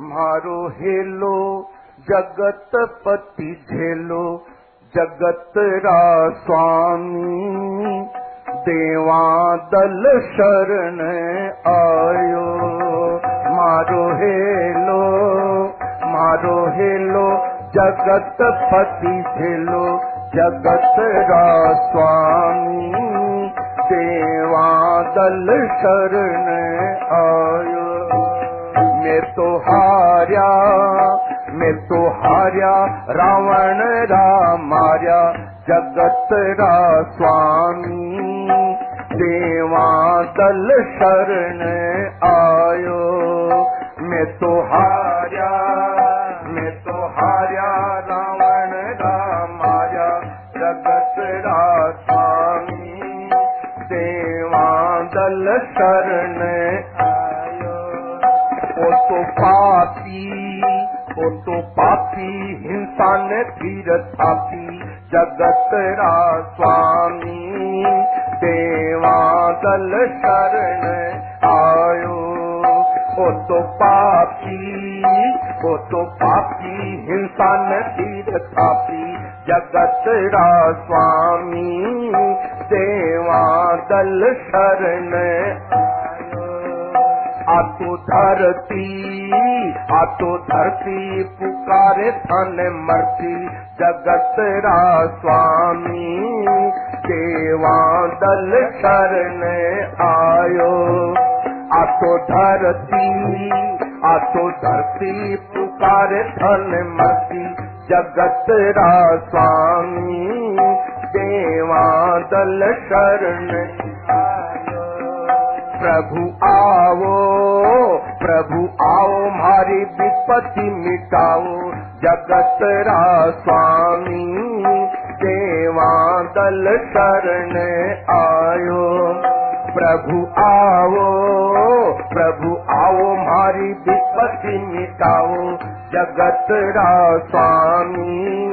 मारो हेलो जगत पति झेलो जगत रा स्वामी। देवा दल शरण आयो। मारो हेलो मारो हेलो जगत पति झेलो जगत रा स्वामी। देवा दल शरण आयो मैं तो हार्या मैं तो हार्या रावण रा मार्या जगत रा स्वामी। देवा दल शरण आयो। मैं तो हार्या मैं तो हार्या रावण रा मार्या जगत रा स्वामी। देवा दल शरण पापी ओतो पापी हिंसान तीर थापी जगत रा स्वामी सेवादल शरण आयो ओतो पापी ओतो पापी हिंसान तीर थापी जगत रा स्वामी सेवादल शरण आतो धरती आतो धरती पुकारे थन मरती। जगत रा स्वामी, देवा दल शरण आयो। आतो धरती आतो धरती पुकारे थन मरती। जगत रा स्वामी, देवा दल शरण प्रभु आओ प्रभु आओ हमारी विपत्ति मिटाओ। जगत रा स्वामी देवा दल शरण आयो। प्रभु आओ प्रभु आओ हमारी विपत्ति मिटाओ। जगत रा स्वामी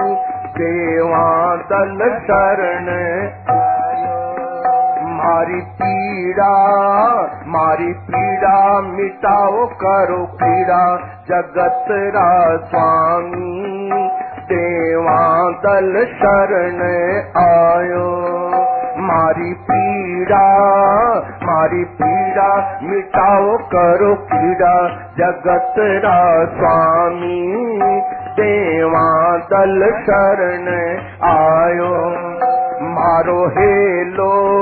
देवा दल शरण आयो मारी पीड़ा मारी पीड़ा, मिटाओ करो पीड़ा, जगत रा स्वामी देवा दल शरण आयो। मारी पीड़ा मारी पीड़ा, मिटाओ करो पीड़ा, जगत रा स्वामी देवा दल शरण आयो। मारो हेलो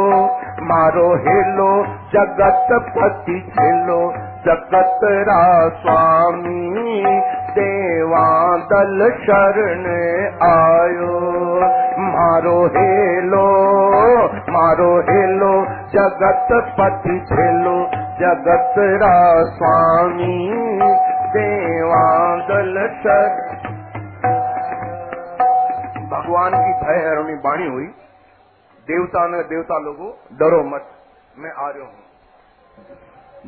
मारो हेलो, जगत पति खेलो। जगत रा स्वामी देवा दल शरण आयो। मारो हेलो मारो हेलो, जगत पति खेलो। जगत रा स्वामी देवा दल शरण। भगवान की भय हरणी बाणी हुई। देवता ने देवता लोगो, डरो मत, मैं आ रहा हूँ।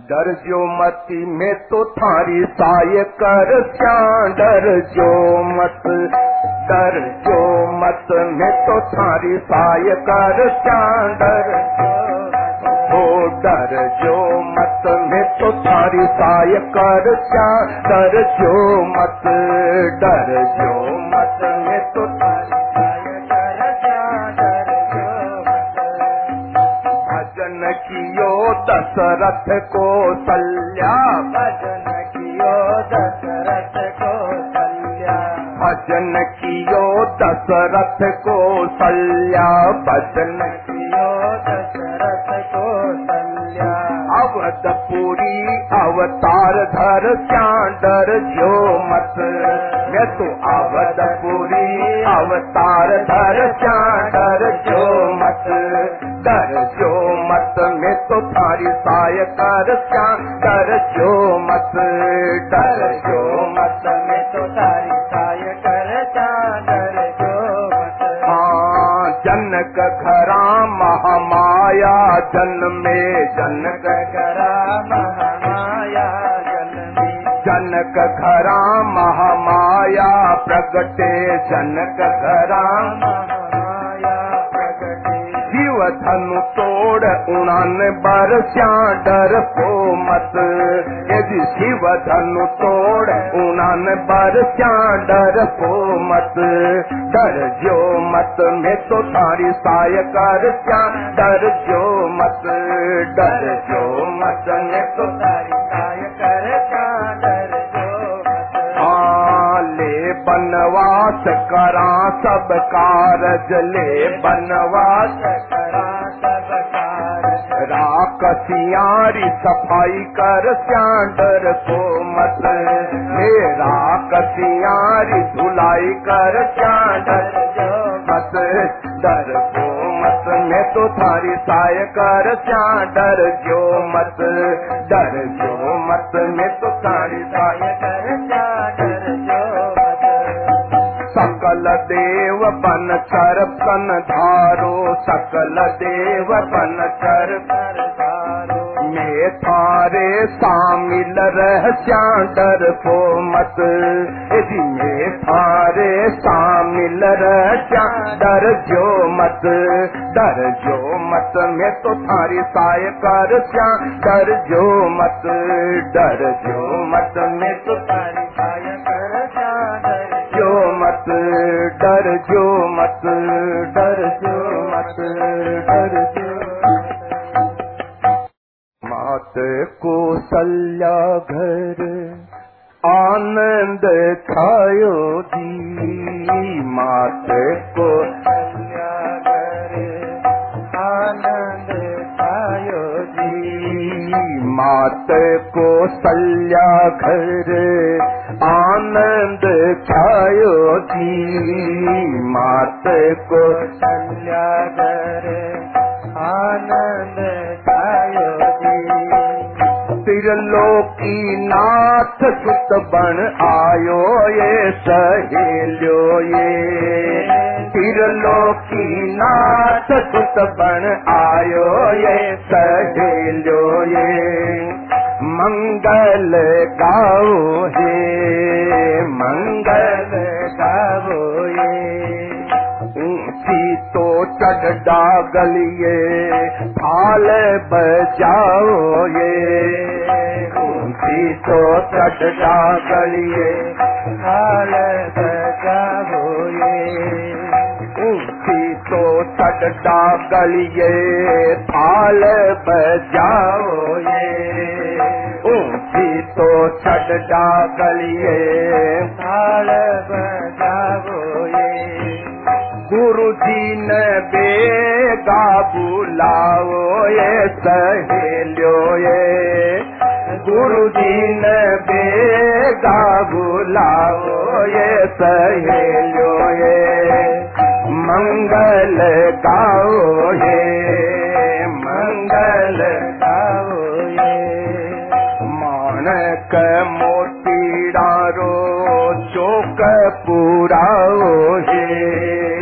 डर जो मती, मैं तो थारी साय कर डर जो मत, डर जो मत, मैं तो थारी साय कर डर हो डर जो मत, मैं तो थारी साय कर डर जो मत, डर जो मत, मैं तो थारी दशरथ को सल्या भजन कियो दशरथ को कल्या भजन कियो दशरथ को सल्या भजन कियो दशरथ को कल्या अवधपुरी अवतार धर डर जो मत। मैं तो अवधपुरी अवतार धर डर जो मत। डर जो तो थारी साय कर डर जो मत डर जो मत। में तो तारी साय कर चादर जो मत। हाँ जनक घरा महामाया जन में जनक करा महामाया जन्मी जनक घरा महामाया प्रगटे जनक घरा प्रगटे धनु तोड़ उड़ान बरस्या डर को मत। यदि शिव धनु तोड़ उड़ान बरस्या डर को मत। डर जो मत में तो तारी साय कर क्या डर जो मत। डर जो मत में तो तारी साय कर चादर जो बनवास करा सब कारज ले बनवास करा कारज राकसियारी सफ़ाई कर स्यांडर को मत। हे राकसियारी धुलाई कर स्यांडर मत। डर को मत, मैं तो थारी साय कर स्यांडर जो मत। डर जो मत, मैं तो थारी साय कर देव बन कर सन धारो सकल देव बन कर थारे डर यदि मैं थारे शामिल रह डर जो मत। डर जो मत मैं तो थारी साय कर डर जो मत। डर जो मत मैं तो तारी काय कर चादर जो मत डर जो मत, डर जो मत, डर जो मात। को सल्या घर, आनंद छायो दी। मात को कल्या करे आनंद मात को सल्या घर आनंद छायो दी मात को कल्या करे आनंद छायो जी। त्रिलोकी नाथ सुत बन आयो ये सहेलियो ये। त्रिलोकी नाथ सुत बन आयो ये सहेलियो ये। मंगल गाओ हे मंगल गाओ ये तो चढ़ डागलिए थाल बजाओ ये। ऊँची तो चढ़ा गलिए हाल बजावो ये। ऊँची तो चढ़ डागलिए थाल बजाओ ये। ऊँची तो चढ़ डागलिए हाल ये। गुरु जी ने बेगा बुलाओ ये सहेलियो ये। गुरु जी ने बेगा बुलाओ ये सहेलियो ये। मंगल गाओ ये मंगल गावो ये मानक मोती डारो चोक पुराओ हे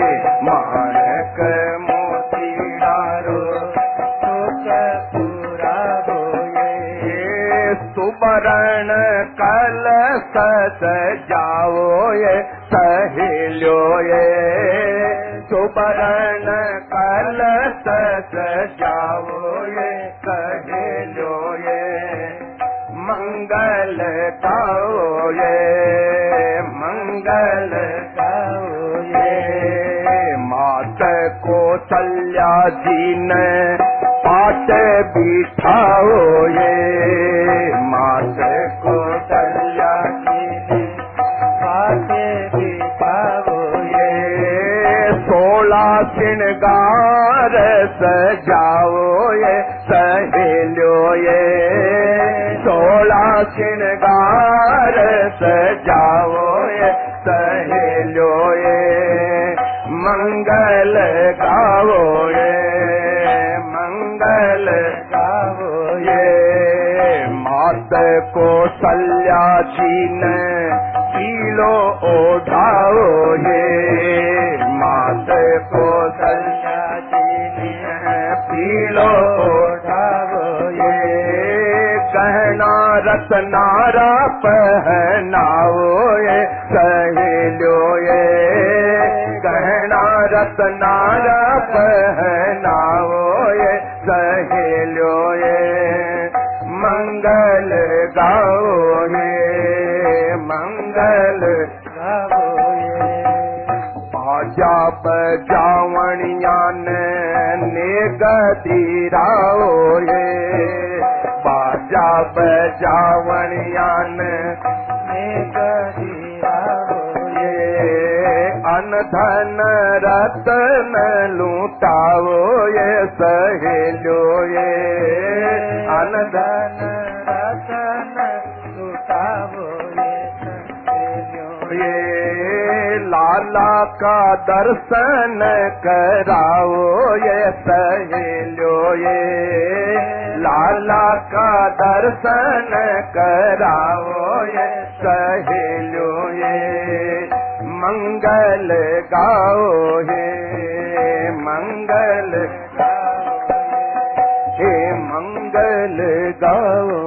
ये सुबरण कल सत जाओ ये, सहेलियो ये। सुबरण कल सत जाओ ये, सहेलियो ये। मंगल गाओ ये, मंगल गावो ये। मात को चल्या जी ने पाट बिठाओ ये श्रृंगार सजाओ ये सहेलियो ये। सोलह श्रृंगार सजाओ ये सहेलियो ये। मंगल गाओ ये, मंगल गाओ ये। मात को सल्या जी रत नार पह नओ सहलो ए गहना रतनार सहेलोए नओ सहलो ए मंगल गौ ए मंगल गाउ पाजा ने गतिरा अनधन रतन लूटाओ ये सहेलो ये। अन धन रतन लुटावो ये सहेलियो ये। लाला का दर्शन कराओ ये सहेलो ये। लाला का दर्शन कराओ ये सहेलो मंगल गाओ ये मंगल हे मंगल गाओ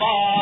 चेत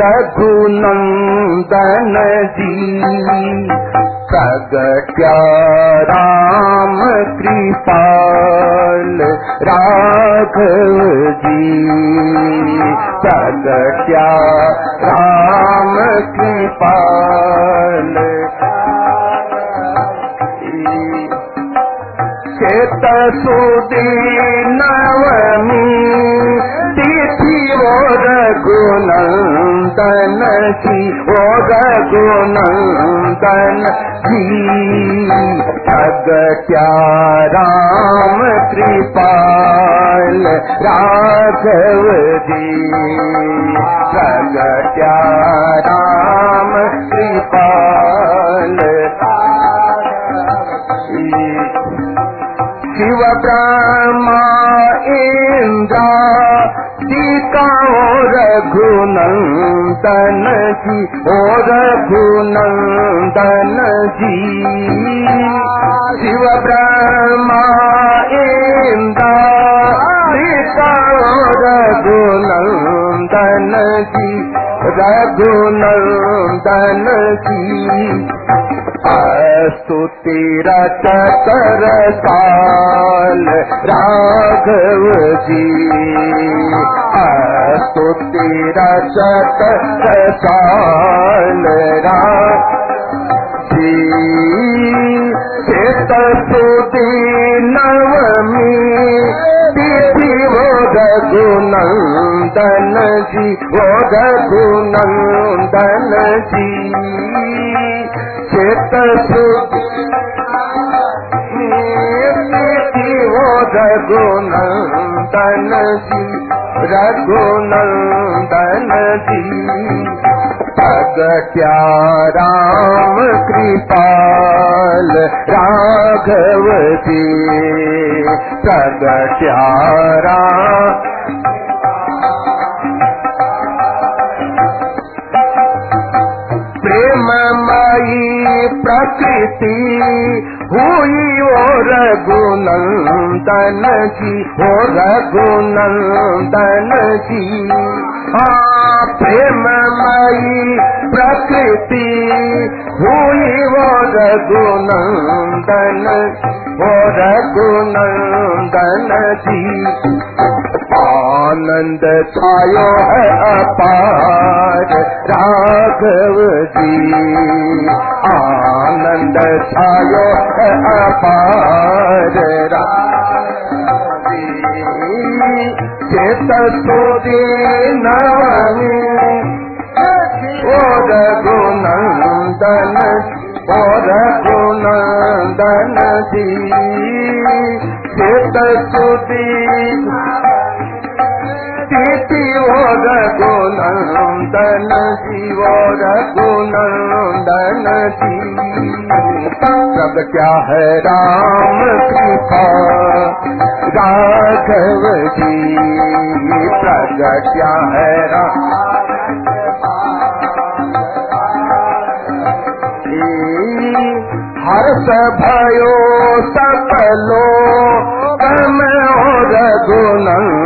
रघुनंदन जी प्रगट्या राम कृपाल राघव जी प्रगट्या राम कृपाल सुदी गुनी सद्या राम कृपाल राघव जी। सग्या राम कृपाल। शिव ब्रा इंदा रघुनंदन जी ओ रघुनंदन जी शिव ब्रह्मा इंद्रा टीका रघुनंदन जी रघुनंदन जी सुस राघव जी। असां राघव जी। नवमी सुवी वोध नंदन जी वो गुनंदन जी रघुनंदन जी रघुनंदन जी भगत्या राम कृपाल राघव जी प्रगट्या राम प्रेममयी प्रकृति हुई ओ रघुनंदन जी ओ रघुनंदन जी हाँ प्रेममयी प्रकृति हुई वो रघुनंदन ओ रघुनंदन जी आनंद अपार राघव जी। आनंद छायो है अपार राघव जी। चेत सुदी नवमी ओ रघुनंदन ओ रघुनंदन जी। चेत सुदी रघुनंदन जी वो रघुनंदन जी राम कृपा राघव जी प्रगट क्या है राम हर्ष भयो कम हो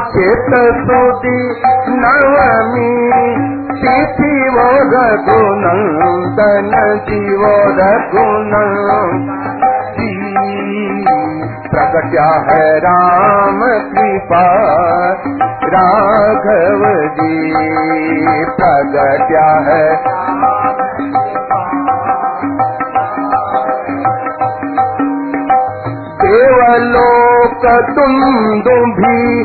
चेत सुदी नवमी, तिथि वो रघुनंदन जी वो रघुनंदन। प्रगट्या है राम कृपा राघव जी प्रगट्या है देवलोक तुम भी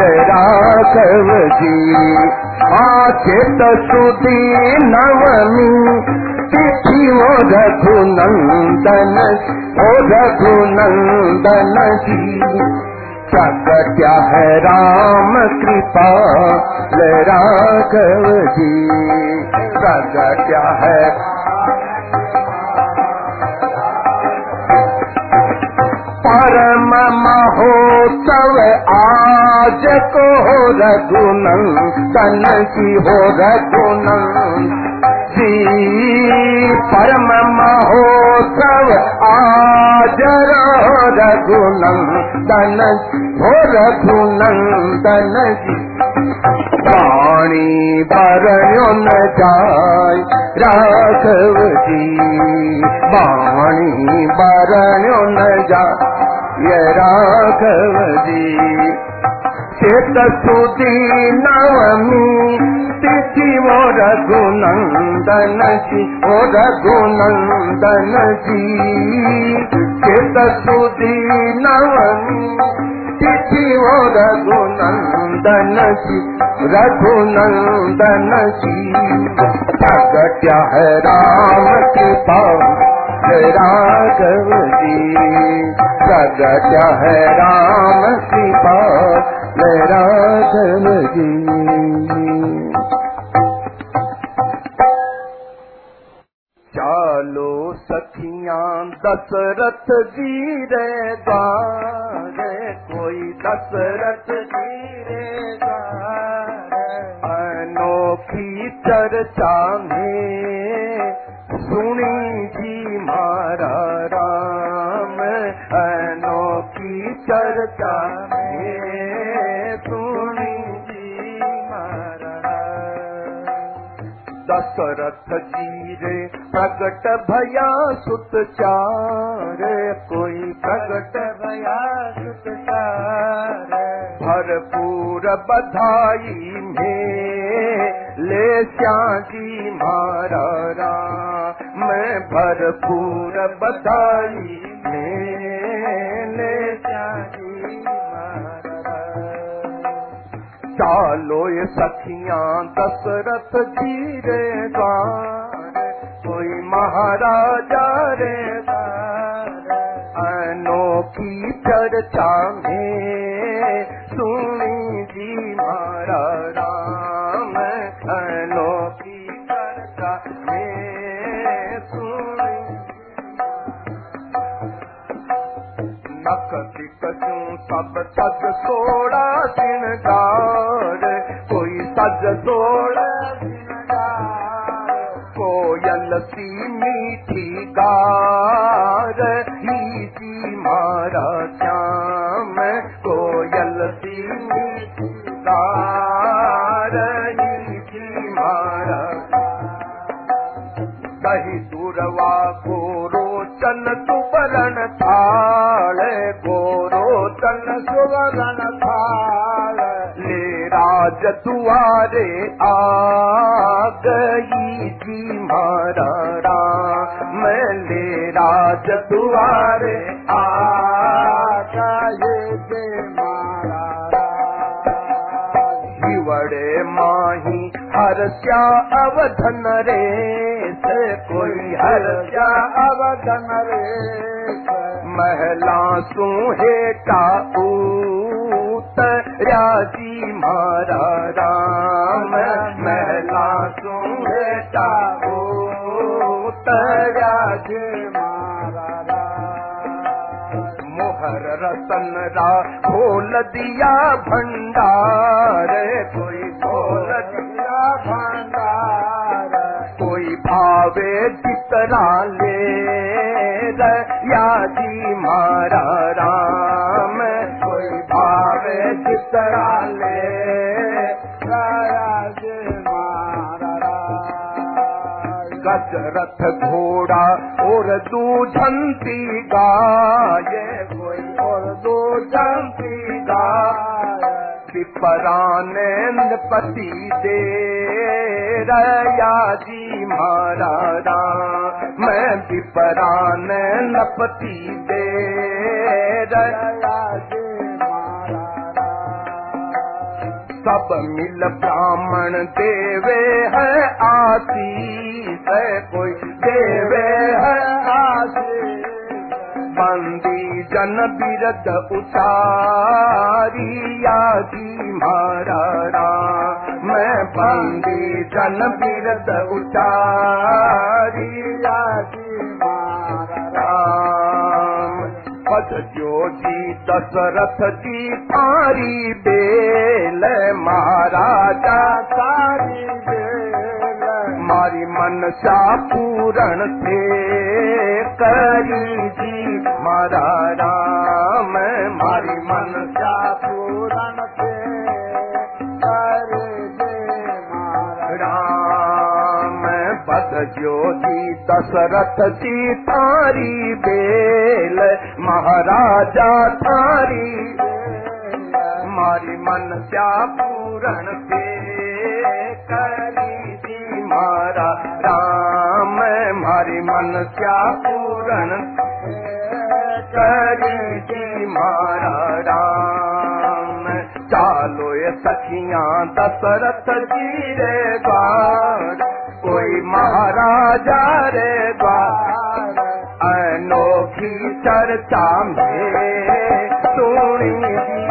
राघव जी आचेत सुदी नवमी तिथि ओ रघुनंदन ओ रघुनंदन जी प्रगट्या है राम कृपा राघव जी प्रगट्या है परम महोत्सव आज को हो रघुनंदन की हो रघुनंदन। जी परम महोत्सव आज जरा रघुनंदन हो रघुनंदन जी पाणी भरणो न जाय राघव जी पाणी भरणो न जाय राघव जी चेत सुदी नवमी तिथि वो रघुनंदन जी ओ रघुनंदन जी चेत सुदी नवमी रघुनंदन जी प्रगट्य है राम कृपा जी प्रगट्य है राम कृपा जी चालो सखियाँ दशरथ जी रे द्वारे कोई दशरथ जी रे द्वारे अनोखी चर्चा में सुनी जी मारा राम। अनोखी चर्चा में सुनी दशरथ जी रे प्रगट भया सुत चार। कोई प्रगट भया सुत चार। भरपूर बधाई में ले जी मारा मैं भरपूर बधाई में ले जी चालो ये सखियां दशरथ जी रे द्वार कोई महाराजा रे अनोखी चर्चा में सुनी जी मारा सब सज सोड़ा दिन कोई सज सोड़ा कोयल सी मीठी गार। जी मारा श्याम। कोयल सी मीठी गार। सुवरण थाल ले राज दुआरे आ गई जी मारा राम ले राज दुआरे आ गए जे मारा शिवड़े माही हर्ष्या अवधन रे से कोई हर्ष्या अवधन रे महला सुहेटा राज़ी मारा राम। महला सुहेटा राज़ी मारा मोहर रतन रा खोल दिया भंडार, कोई खोल दिया भंडार। भावे चितरा ले या जी मारा राम। कोई भावे चितरा ले गजरथ घोड़ा और दूधंती गाय कोई और दूधंती गाय पिपरानंद पति दे रया जी मारा राम पिपरानंद पति दे रया जी सब मिल ब्राह्मण देवे है आशीष, कोई देवे है आशीष। बंदी जन बीरत उती महारा मंदी जन बीरत उती मार जो दसर जी पारी बेल महाराजा सारी मारी मन सा पूरण थे करी जी। मारा राम मारी मन सा पूरन थे राम बद ज्योति दशरथ सी थारी बेल, महाराजा थारी मारी मन क्या पूरण पे करी मारा। राम, मारी मन क्या पूरण करी दी मारा। राम, चालो ये सखियाँ दशरथ जी रे द्वार कोई महाराजा रे द्वार अनोखी चर्चा में सुनी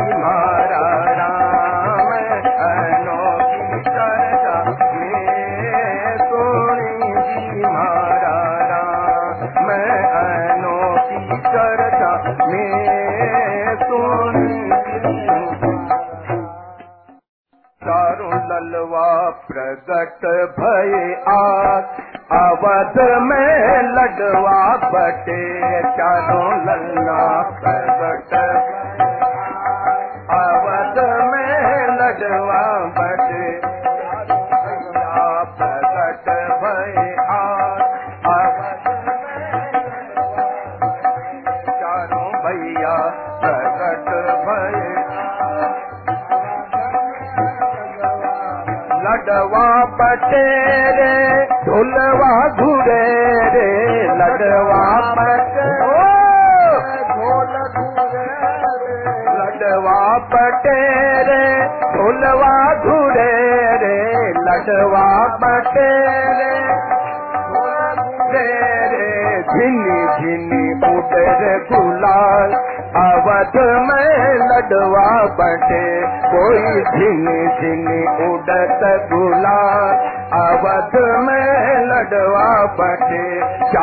बटे चारों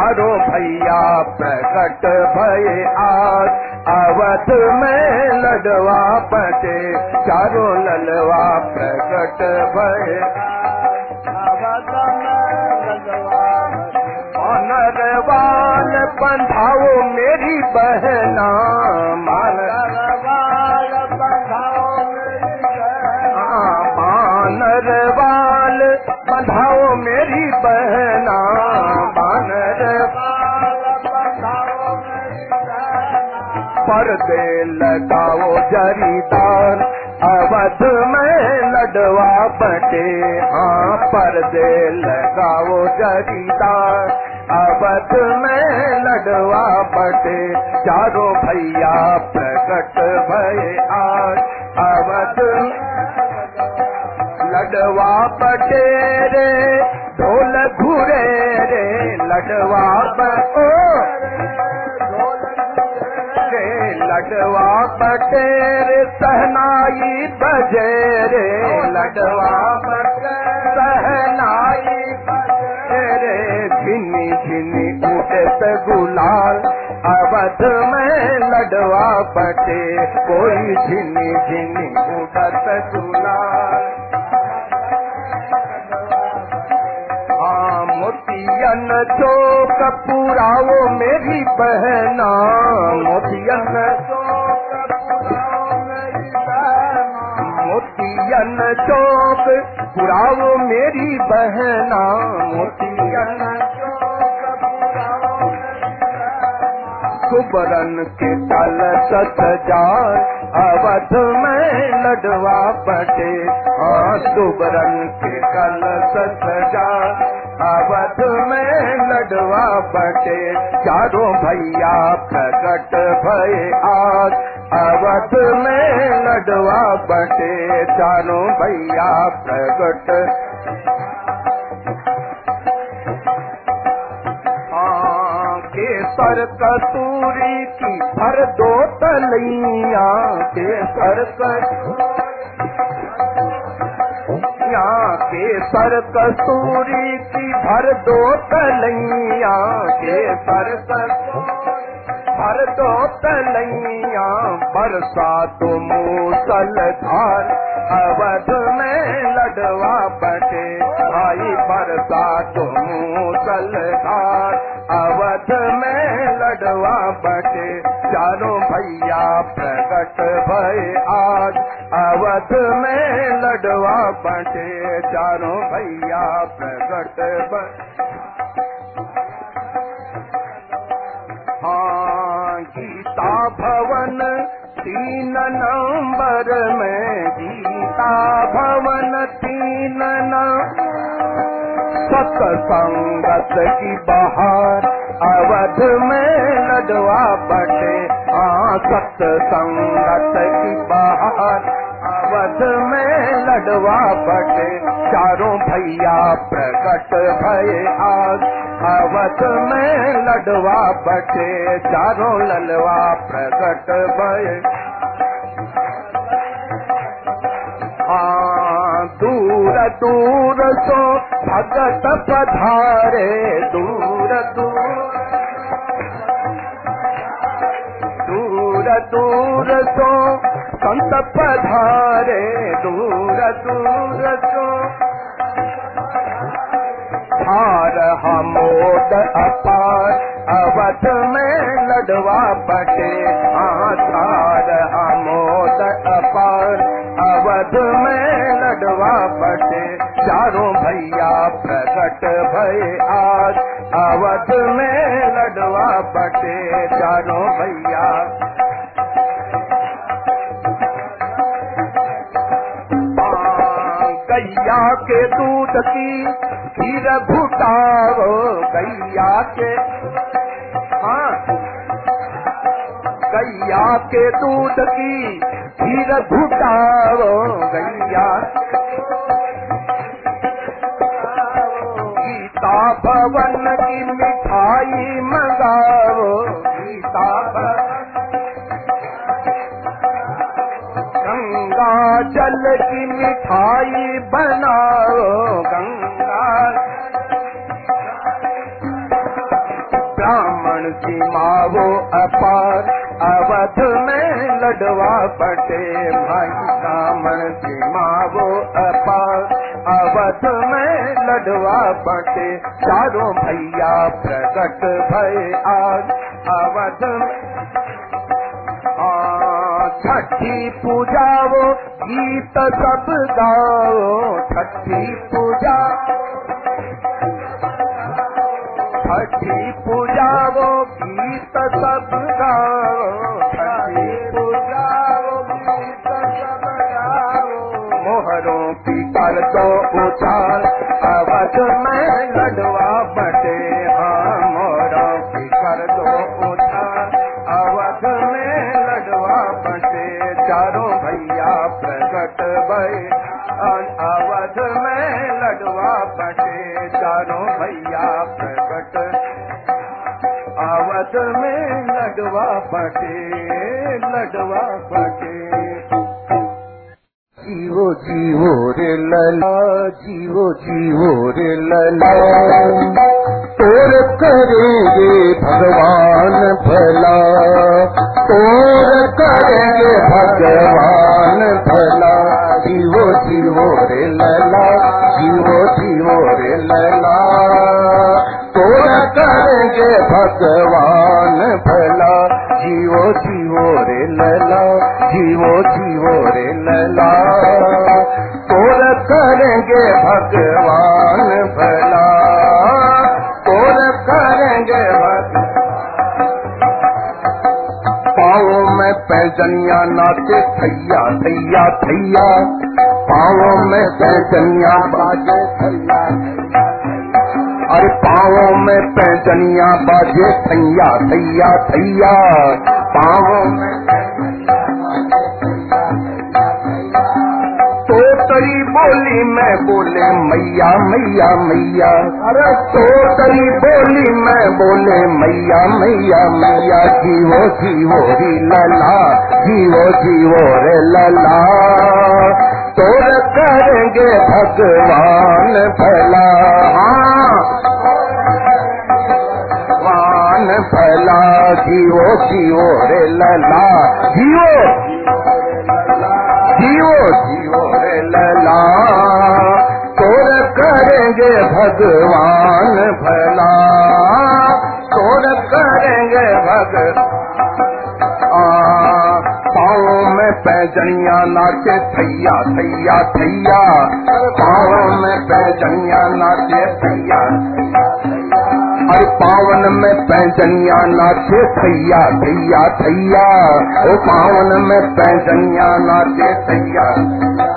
चारों भैया प्रकट आज अवध में लडवा बटे चारों ललवा प्रकट भय नरवाल बंधाओ मेरी पर्दे लगाओ जरीदार। अवध में लडवा बटे हाँ पर्दे लगाओ जरीदार। अवध में लडवा बटे चारों भैया प्रकट भय आज। अवध लडवा बटे रे, ढोल घुरे रे, लडवा बटो लडवा बटे रे सहनाई बजे रे लडवा बटे सहनाई बजे रे झिनी झिनी उड़त गुलाल, अवध में लडवा बटे कोई झिनी झिनी उड़त गुलाल। हाँ मोतियन चौक पुराओ मेरी बहना मोतियन पुराओ मेरी बहना सुबरन के तल सजार अवध में लडवा पटे। हाँ सुबरन के कल सजार अवध में लडवा पटे। चारों भैया प्रकट भय आज अवध में लडवा बटे चारों भैया प्रगट। केसर कसूरी की भर दो तलैया केसर कसूरिया केसर कसूरी की भर दो तलैया केसर कसूरी भर दो तलैया बरसा तो मूसल धार। अवध में लडवा बटे भाई बरसा तो बहार अवध में लडवा बटे चारों भैया प्रकट भय आज। अवध में लडवा बटे चारों भैया प्रकट भय। गीता भवन तीन नंबर में गीता भवन, तीन नंबर। सत्संगत की बहार, अवध में लडवा बटे हाँ सत्संगत की बहार, अवध में लडवा बटे चारों भैया प्रकट भय आज। अवध में लडवा बटे, चारों ललवा प्रकट भय। हाँ दूर दूर सो भगत पधारे, दूर दूर। दूर दूर सो संत पधारे, दूर दूर सो हार हमोद अपार। अवध में लडवा बटे आधार हमोद अपार। अवध में लडवा बटे चारों भैया प्रकट भय आज। अवध में लडवा बटे चारों भैया। गैया के दूध की खीर भुटाओ गैया के हाँ। गैया के दूध की खीर भुटाओ गैया गीता भवन की मिठाई मंगाओ गीता गंगा जल की मिठाई बनाओ, गंगा की मावो अपार, अवध में लडवा पटे भाई की मावो अपार, अवध में लडवा पटे। चारों भैया प्रकट भय आज, अवध छठी पूजाओ गीत सब गाओ, छठी पूजा छठी पूजाओ गीत सब गाओ। छठी पूजाओ गीत सब गाओ। मोहरों की कर दो उचार अवश्य में अवध में लडवा बटे लडवा बटे जीवो जीवो रे लला तोर करेंगे भगवान नाचे थैया थैया थैया। पाओ में पैजनिया बाजे, थैया अरे पाओ में पैजनिया बाजे, थैया थैया थैया। पाओ में बोली में बोले मैया मैया मैया। अरे। तो तरी बोली मैं बोले मैया मैया मैया। जीवो जीवो री लला जीवो जीवो रे लला। तोर करेंगे भगवान भला। भगवान भला। जीवो जीवो रे लला। जीवो जीवो जीवो। लला तोर करेंगे भगवान भला। करेंगे भग पाओ में पैजनिया नाचे, थैया थैया थैया। पाओ में पैजनिया नाचे, थैया अरे पावन में पैजनिया नाचे, थैया थैया थैया। ओ पावन में पैजनिया नाचे, थैया।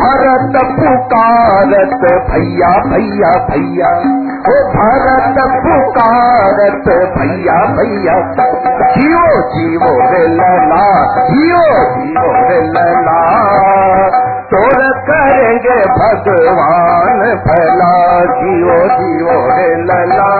भारत पुकारत भैया भैया भैया। ओ भारत पुकारत भैया भैया। जियो जीवो रे लला जियो जीवो रे लला तोर करेंगे भगवान भला जियो जीवो रे लला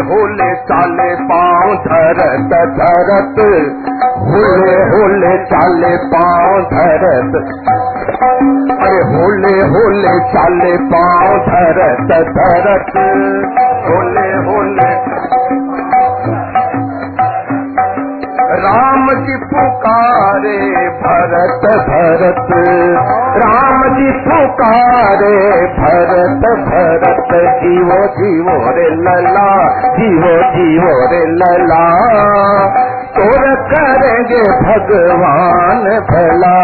होले चाले पाँव धरत धरत। होले होले चाले पाँव धरत। अरे होले होले चाले पाँव धरत धरत। होले होले राम जी पुकारे भरत भरत। राम जी पुकारे भरत भरत। जीवो जीवो रे लला जीवो जीवो रे लला। तोर करेंगे भगवान भला।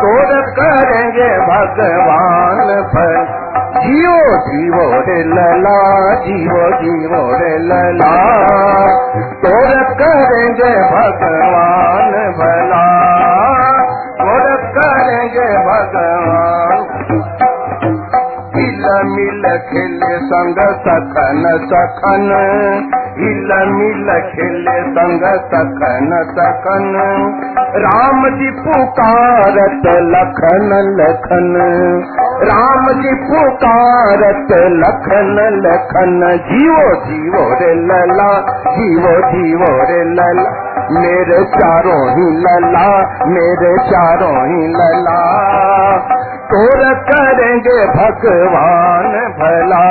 तोर करेंगे भगवान भला जियो जीवो रे लला, जीवो जीवो रे लला। तोर करेंगे भगवान भला। तोर करेंगे भगवान। हिल मिल खेले संग सखन सखन। हिल मिल खेले संग सखन सखन। राम जी पुकारत लखन लखन। राम जी पुकारत लखन लखन जीवो जीवो रे लला जीवो जीवो रे लला। मेरे चारों ही लला मेरे चारों ही लला। तोर करेंगे भगवान भला।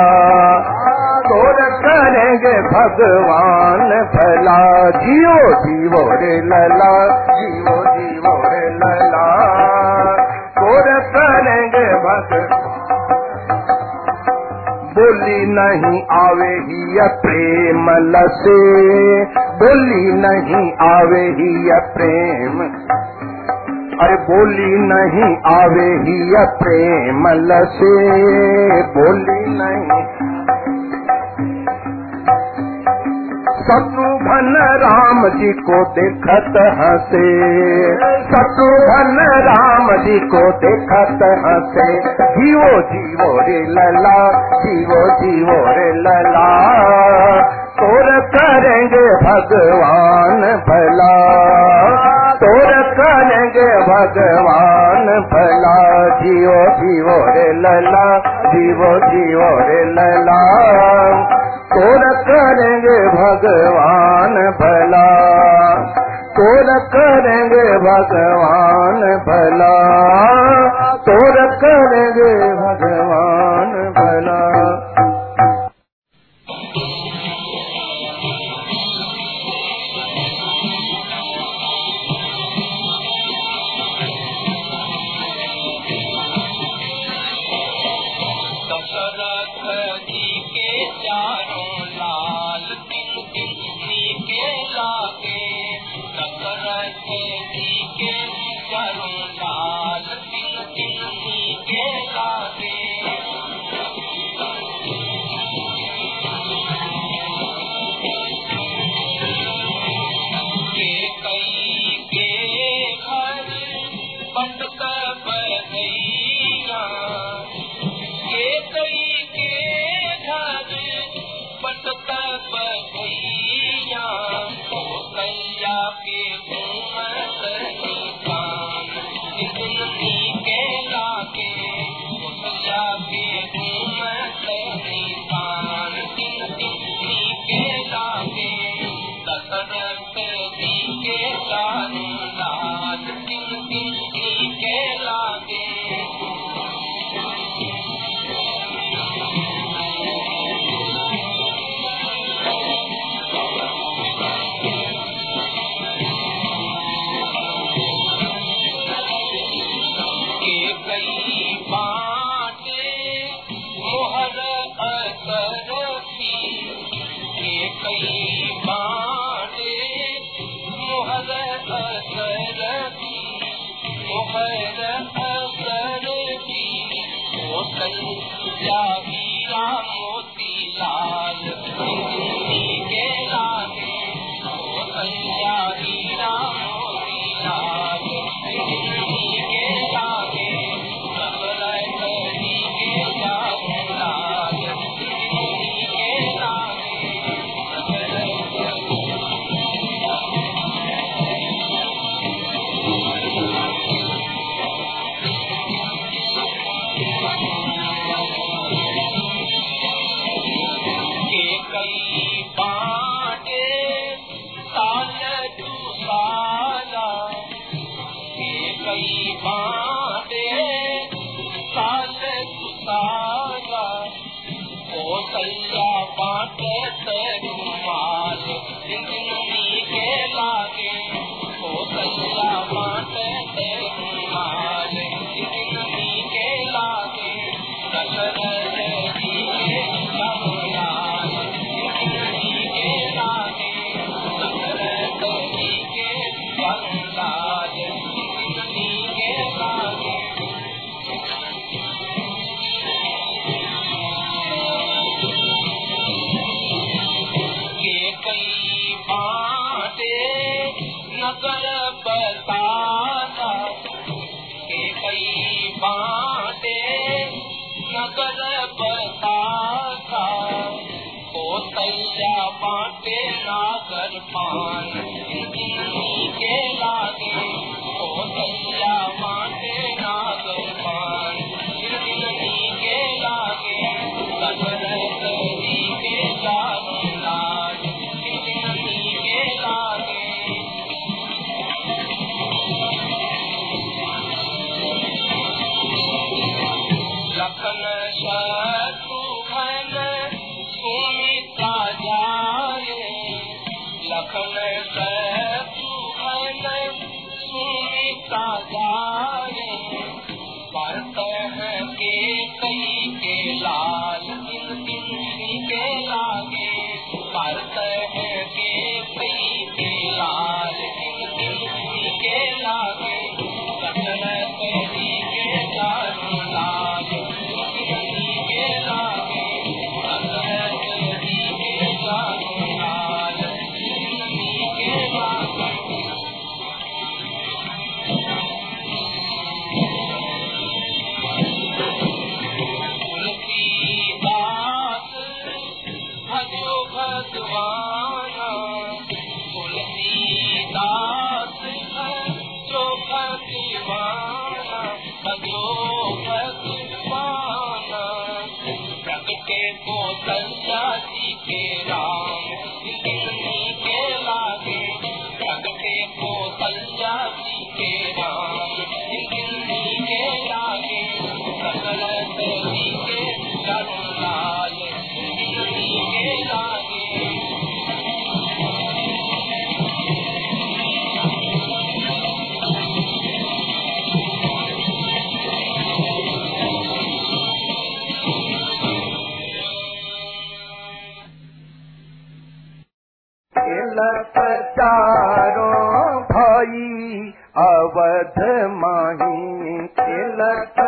तोर करेंगे भगवान भला। जियो जीवो रे लला जीवो भगवान बोली नहीं आवे ही प्रेम लसे। बोली नहीं आवे ही प्रेम। अरे बोली नहीं आवे ही प्रेम लसे। बोली नहीं शत्रुघ्न राम जी को देखत हंसे। शत्रुघ्न राम जी को देखत हंसे। जीवो जीवो रे लला जीवो जीवो रे लला। तोर करेंगे भगवान भला। तोर करेंगे भगवान भला। जीवो जीवो रे लला जीवो जीवो रे लला तोर करेंगे भगवान भला। तोर करेंगे भगवान भला। तोर करेंगे भगवान कर पान इनकी के लागे ओ दैया माटे बध माही तिलक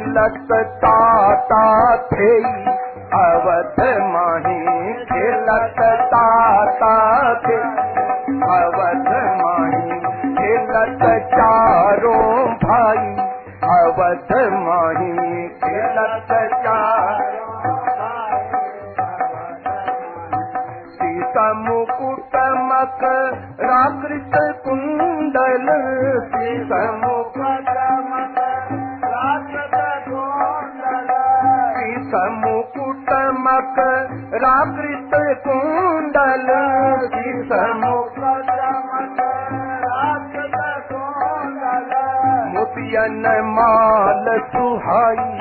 खिलत ताता थे अवध माही खिलत ताता थे अवध माही खिलत चारों भाई। अवध माही खिलत चारों सीता मुकुट मक सीता मुकुट मक राकृत कुंडल। मोतियन माल सुहाई,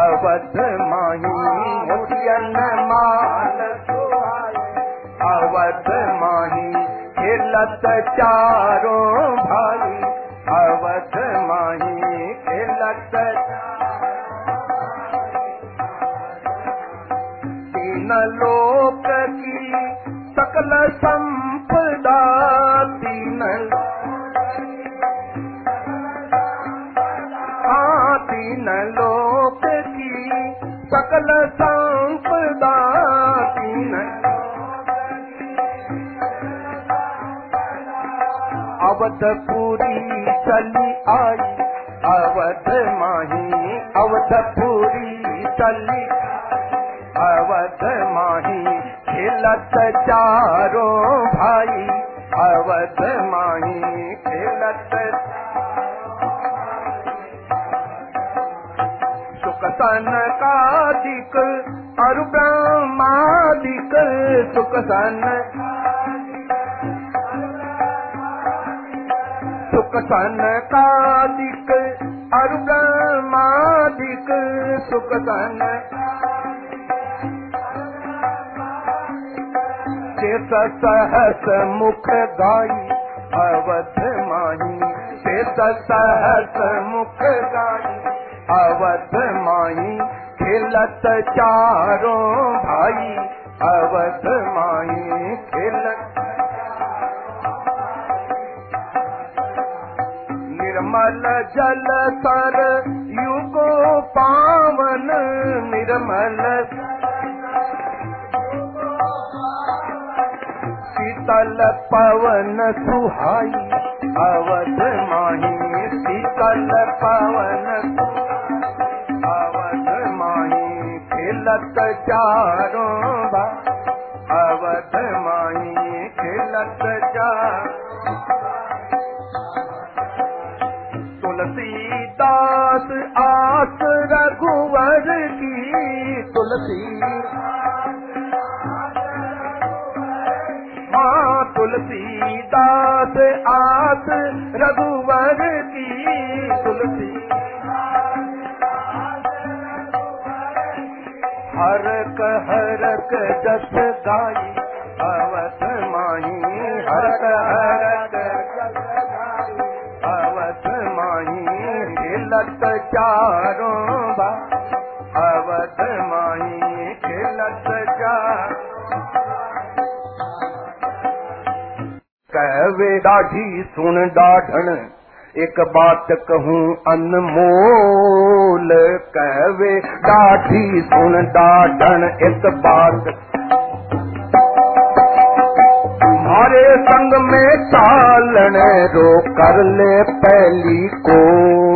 अवध माही। मुतियन माल सुहाई, अवध माही। खेलत चारों भाई तीन लोक की सकल संपदा तीन हाँ तीन लोक की सकल संपदा तीन अवधपुरी सुख सन कादिक और सुख सन शेष सहस मुख गाई, अवध माही। शेष सहस मुख गाई, अवध माही। खेलत चारों भाई, अवध जल सर युगो पावन निर्मल। शीतल पवन सुहाई अवध माही। शीतल पवन अवध माही। खेलत चारों बा अवध माही। खेलत चार तुलसीदास आस रघुवर की तुलसी। माँ तुलसी, दास, आस रघुवर की तुलसी। हरक हरक जस गाई माही हरक हरक चारों अवध माही खेलत चार कहवे दाढ़ी सुन डाढ़न एक बात कहूँ अनमोल। कहवे दाढ़ी सुन डाढ़न एक बात। हमारे संग में चालन रो कर ले पहली कोल।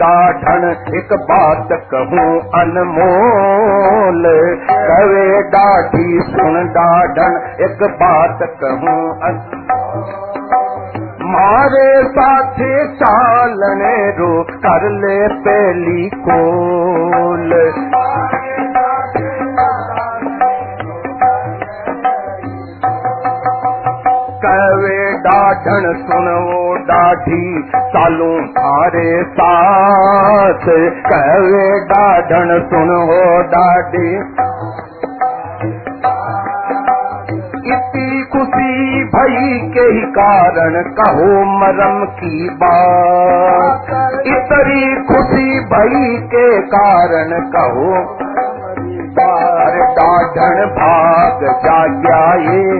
डाढ़न एक बात कहूँ अनमोल। कहवे दाढ़ी सुन डाढ़न एक बात कहूँ मारे साथे चालने रो कर ले पहली कोल कहवे डाठन सुनो डाठी सालू हारे साथ। कहवे ॾाढण सुनो ॾाढी खुशी भई के ही कारण कहो मरम की बात। इतनी खुशी भई के कारण कहो अरे डाढ़न भाग जाग्या ये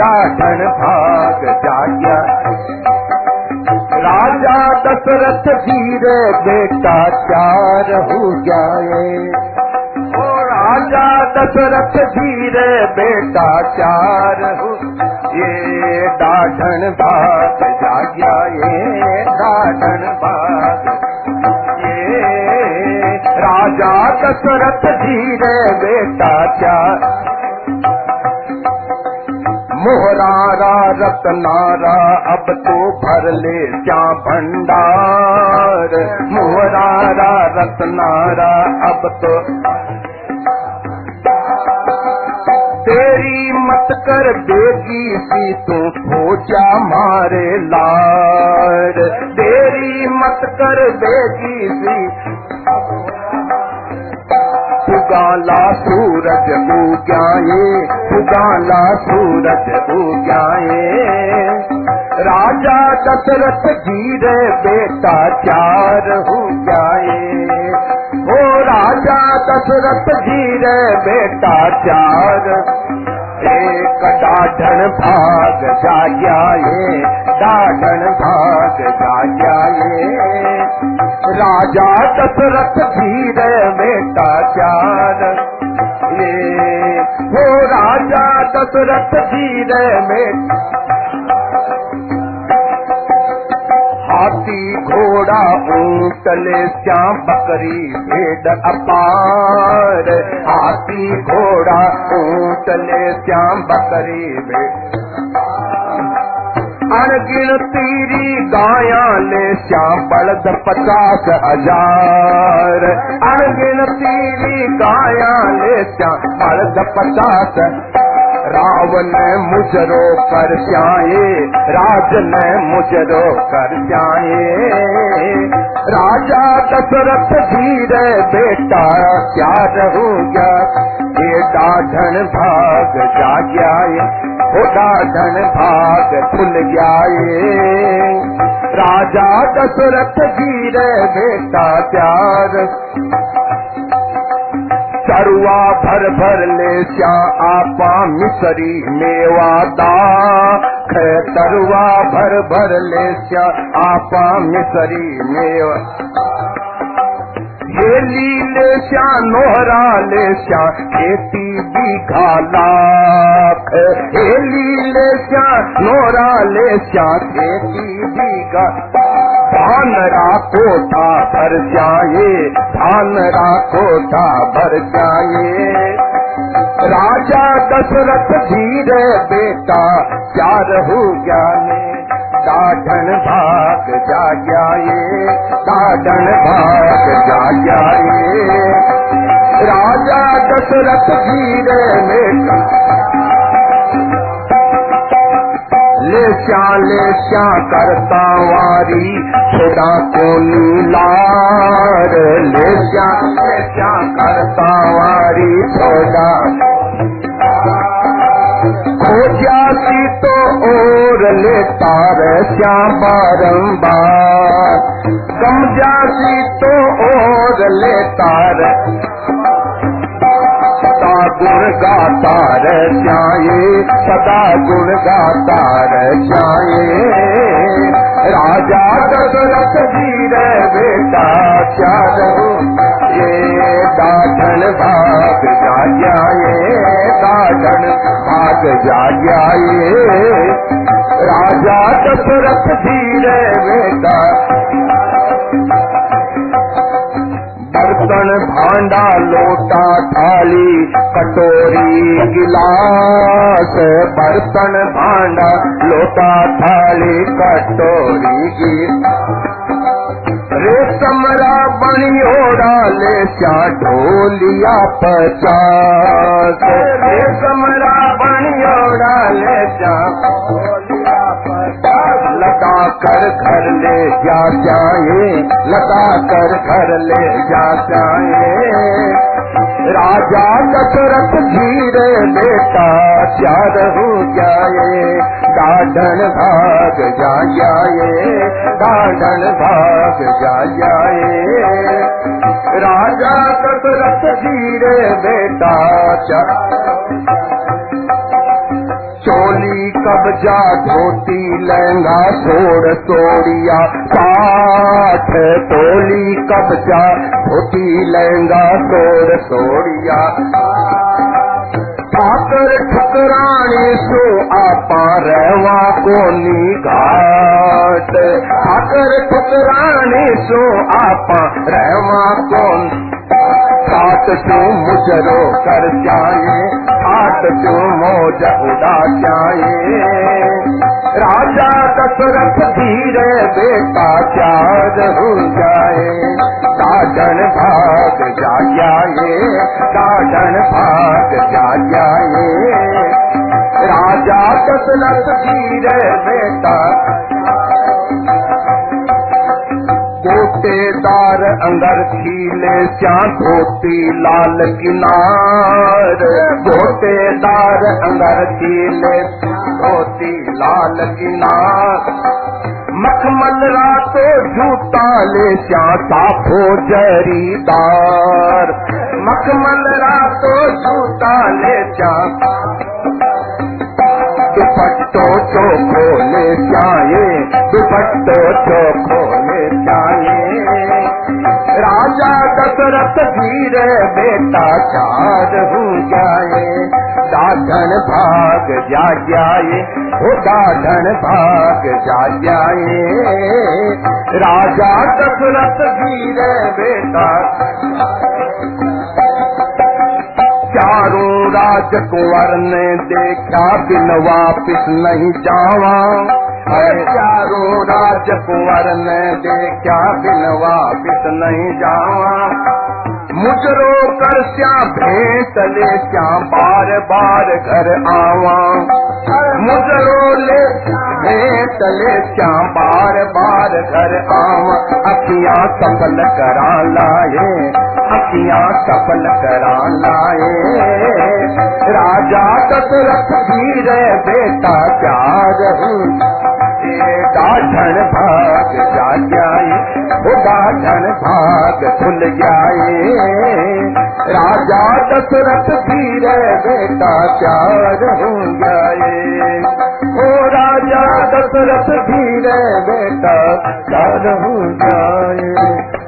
डाढ़न भाग जाग्या राजा दशरथ धीरे बेटा चार हो जाए। ओ राजा दशरथ धीरे बेटा चार हो ये डाढ़न भाग जाग्या ये डाढ़न भाग राजा दशरथ धीरे बेटा चार मोहरारा रतनारा, अब तो भर ले क्या भंडार। मोहरारा रतनारा, अब तो तेरी मत कर बेगी सी तू जा मारे लाड तेरी मत कर बेगी सी पुगाला सूरज उगाए पुगाला सूरज उगाए राजा दशरथ धीरे बेटा चार हो जाए। ओ राजा दशरथ धीरे बेटा चार, एक डाढ़न भाग जा जाए डाढ़न भाग जा जाए राजा दशरथ धीरे बेटा चार हो राजा दशरथ धीरे में हाथी घोड़ा ऊंटले श्याम बकरी भेड़ अपार हाथी घोड़ा ऊंटले श्याम बकरी भेड़ अनगिन तीरी गाया ले श्याम बलद पचास तीरी गाया ले श्याम बलद पचास रावण मुजरो कर जाए राज ने मुजरो कर जाए राजा दशरथ धीरे बेटा क्या रहूगा भाग वो डाढ़न भाग दशरथ धीरे बेटा प्यार। चरुआ भर भर श्या आपा मिसरी मेवा दाख तरुआ भर भर ले श्या आपा मिसरी मेवा हेली ले श्या नोहरा ले श्या खेती बीघा लाख। हेली ले श्या नोहरा ले श्या खेती बीघा धान कोठा भर जाए धान कोठा भर जाए। राजा दशरथ धीरे बेटा चार हो जाने दाढ़न भाग जा जाए दाढ़न भाग जा जाए राजा दशरथ धीरे बेटा ले श्या ले करता वारी छोड़ा को नीलार ले श्या ले करता वारी छोड़ा और लेता रह श्याम बारम्बार समझाती तो और लेता रह सदा गुण गाता जाए सदा गुण गाता जाए राजा दशरथ जी रे बेटा चार ये दाढ़न भाग जा जाए दाढ़न भाग जा जाए राजा दशरथ जी रे बेटा बर्तन भांडा लोटा थाली, कटोरी गिलास, बर्तन भांडा लोटा थाली, कटोरी गिलास। रेशमरा बनियोड़ा ले चा ढोलिया पचास। रेशमरा बनियोड़ा ले चा पचास लता कर दशरथ धीरे बेटा चार हो जाए। डाढ़न भाग जा डाढ़न भाग जा राजा दशरथ धीरे बेटा चोली कब्जा धोती लहंगा सोड़ तोड़िया पाठ चोली कब्जा धोती लहंगा सोड़ तोड़िया। पाकर ठुकराने सो आपा रहवा कोनी घाट। पाकर ठुकराने सो आपा रहवा कौन सात तू मुजरो कर जाए। आठ तू मौज जाए राजा दशरथ धीरे बेटा चार हो जाए? साधन भाग जा साधन भाग जा राजा दशरथ धीरे बेटा गोटेदार अंदर खीले क्या धोती लाल किनार। गोटेदार अंदर खीले धोती लाल किनार। मखमल रातो जूता ले क्या साफो जरीदार। मखमल रातो जूता ले क्या दुपट्टो चोखो ले जाए दुपट्टो चोखो दशरथ धीरे बेटा चार हो जाए। दाधन भाग जा जाए हो दाधन भाग जा जाए राजा दशरथ धीरे बेटा। चारों राजकुंवर ने देखा, बिन वापिस नहीं जावा। चारों राज राजकुंवर ने देखा, बिन वापिस नहीं जावा। मुजरो कर श्या भेंट ले श्या बार बार घर आवा। मुजरो ले भेंट ले श्या बार बार घर आवा। अखियाँ सफल करा लाए, अखियाँ सफल करा लाए। राजा दशरथ धीरे बेटा प्यार दाढ़न भाग जा जाए भाग खुल जाए। राजा दशरथ धीरे बेटा प्यार हो जाए। ओ राजा दशरथ धीरे बेटा प्यार हो जाए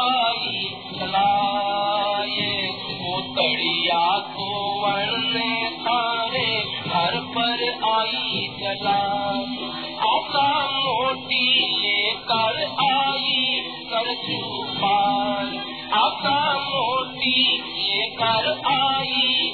आई चलाए, वो को वर्ण थारे घर पर आई चला आशा मोटी लेकर आई, कर चुपार आशा मोटी लेकर आई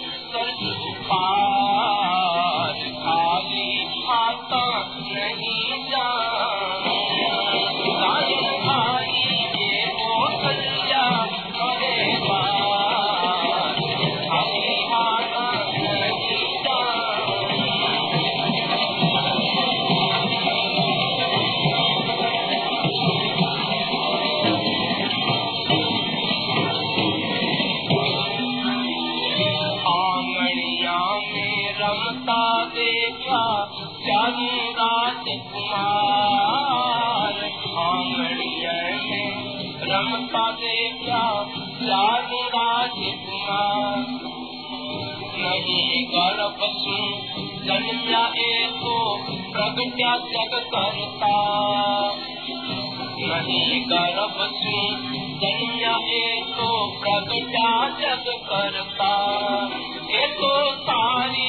गणपति जनिया एको प्रगट्या जग करता नहीं गणपति जनिया एको प्रगट्या जग करता ये तो सारी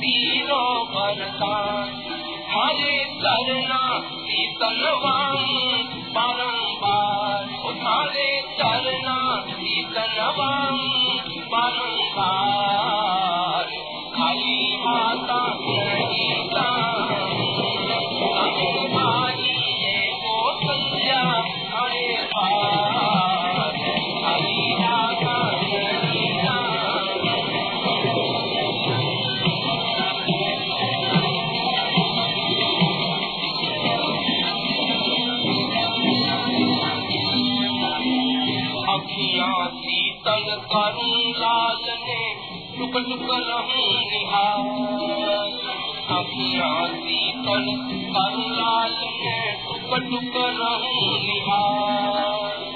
पीरो भरता हरे करना शीतलवान बारम्बार हरे करना शीतलवान बारम्बार खाली माता बन करो निहार अभियासी तन करुणाल के बन करो निहार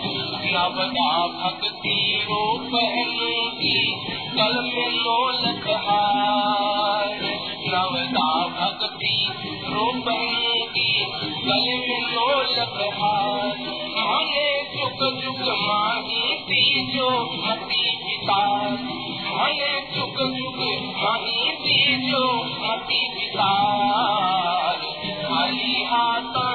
नवदा भक्ति रो पहनोगी कल में लोलक हार। नवदा भक्ति रो पहनोगी कल में लोलक हार। माने जुग जुग माही तीजो मती पिता। मने चुक चुक हनी पीजो अति विकार। हरी हाथ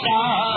Krishna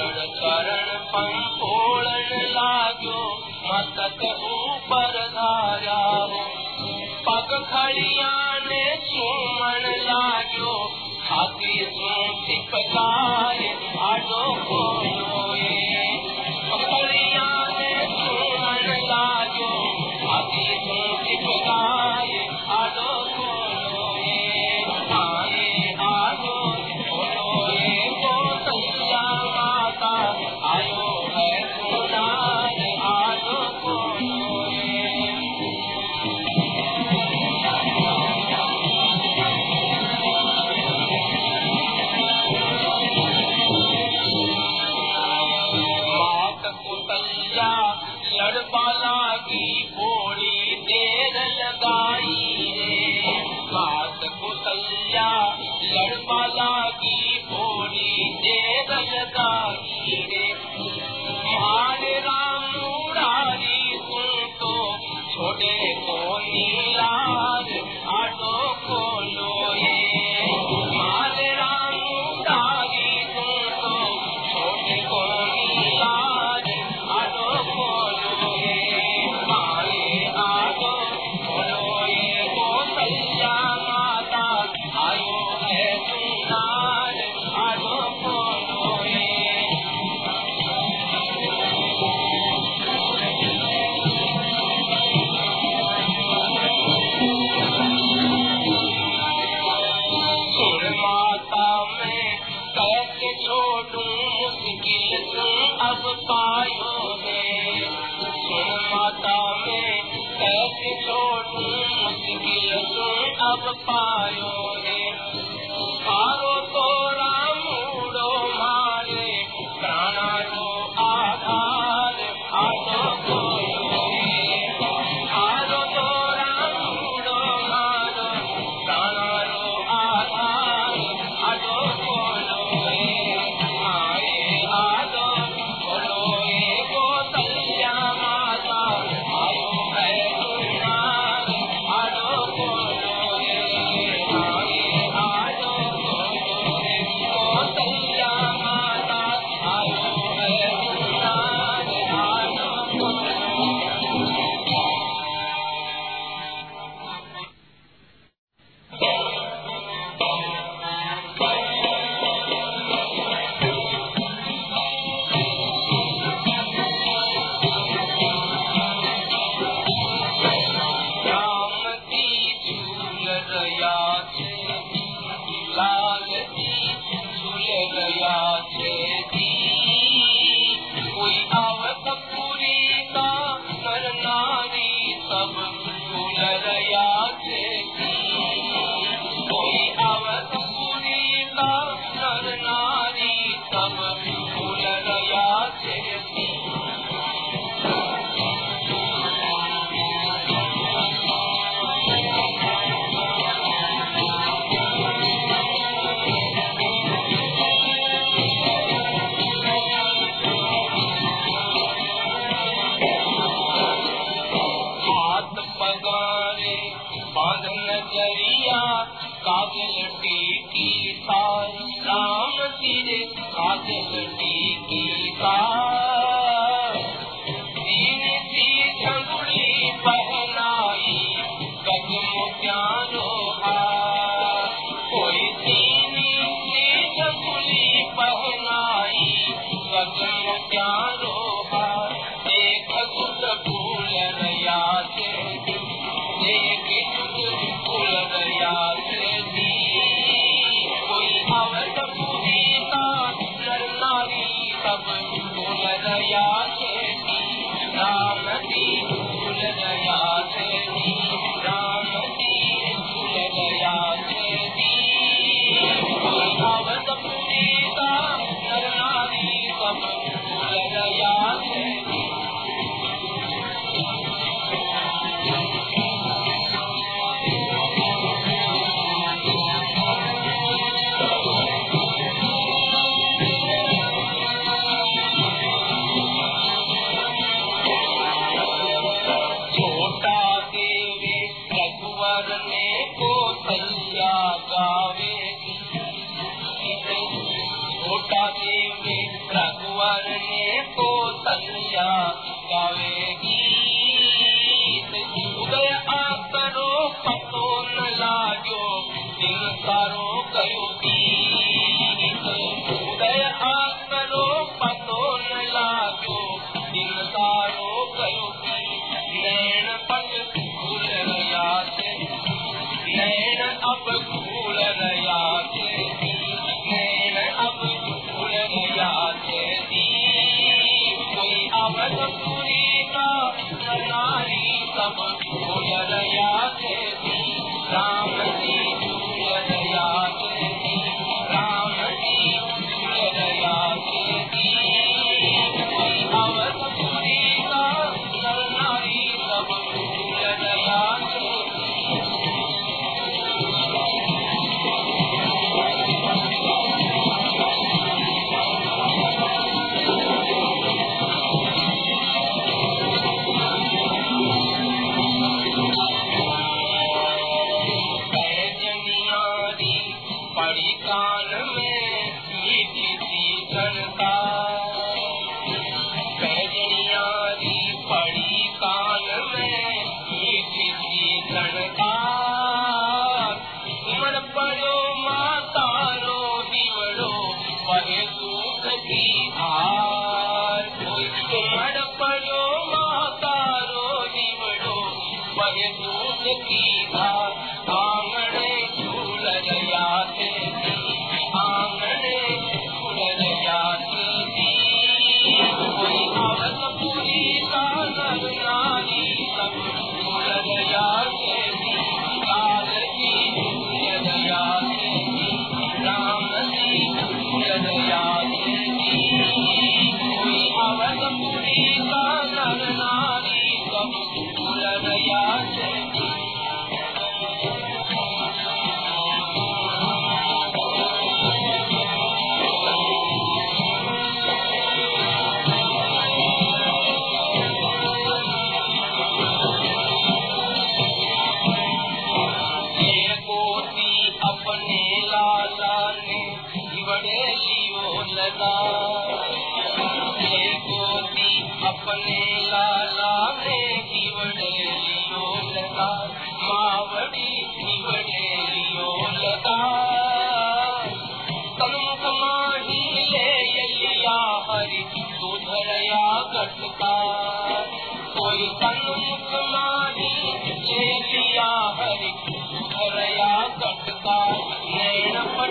करण पण ओळण लाग्यो पग खड़िया ने चूमण लाग्यो हाथी सूं टिपकाए आडो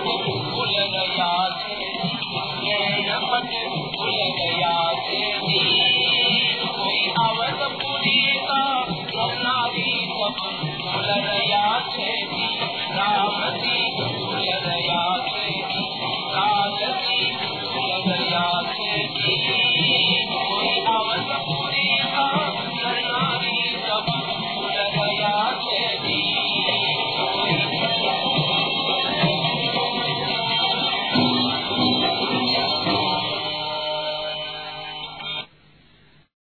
भूल गया भूल गया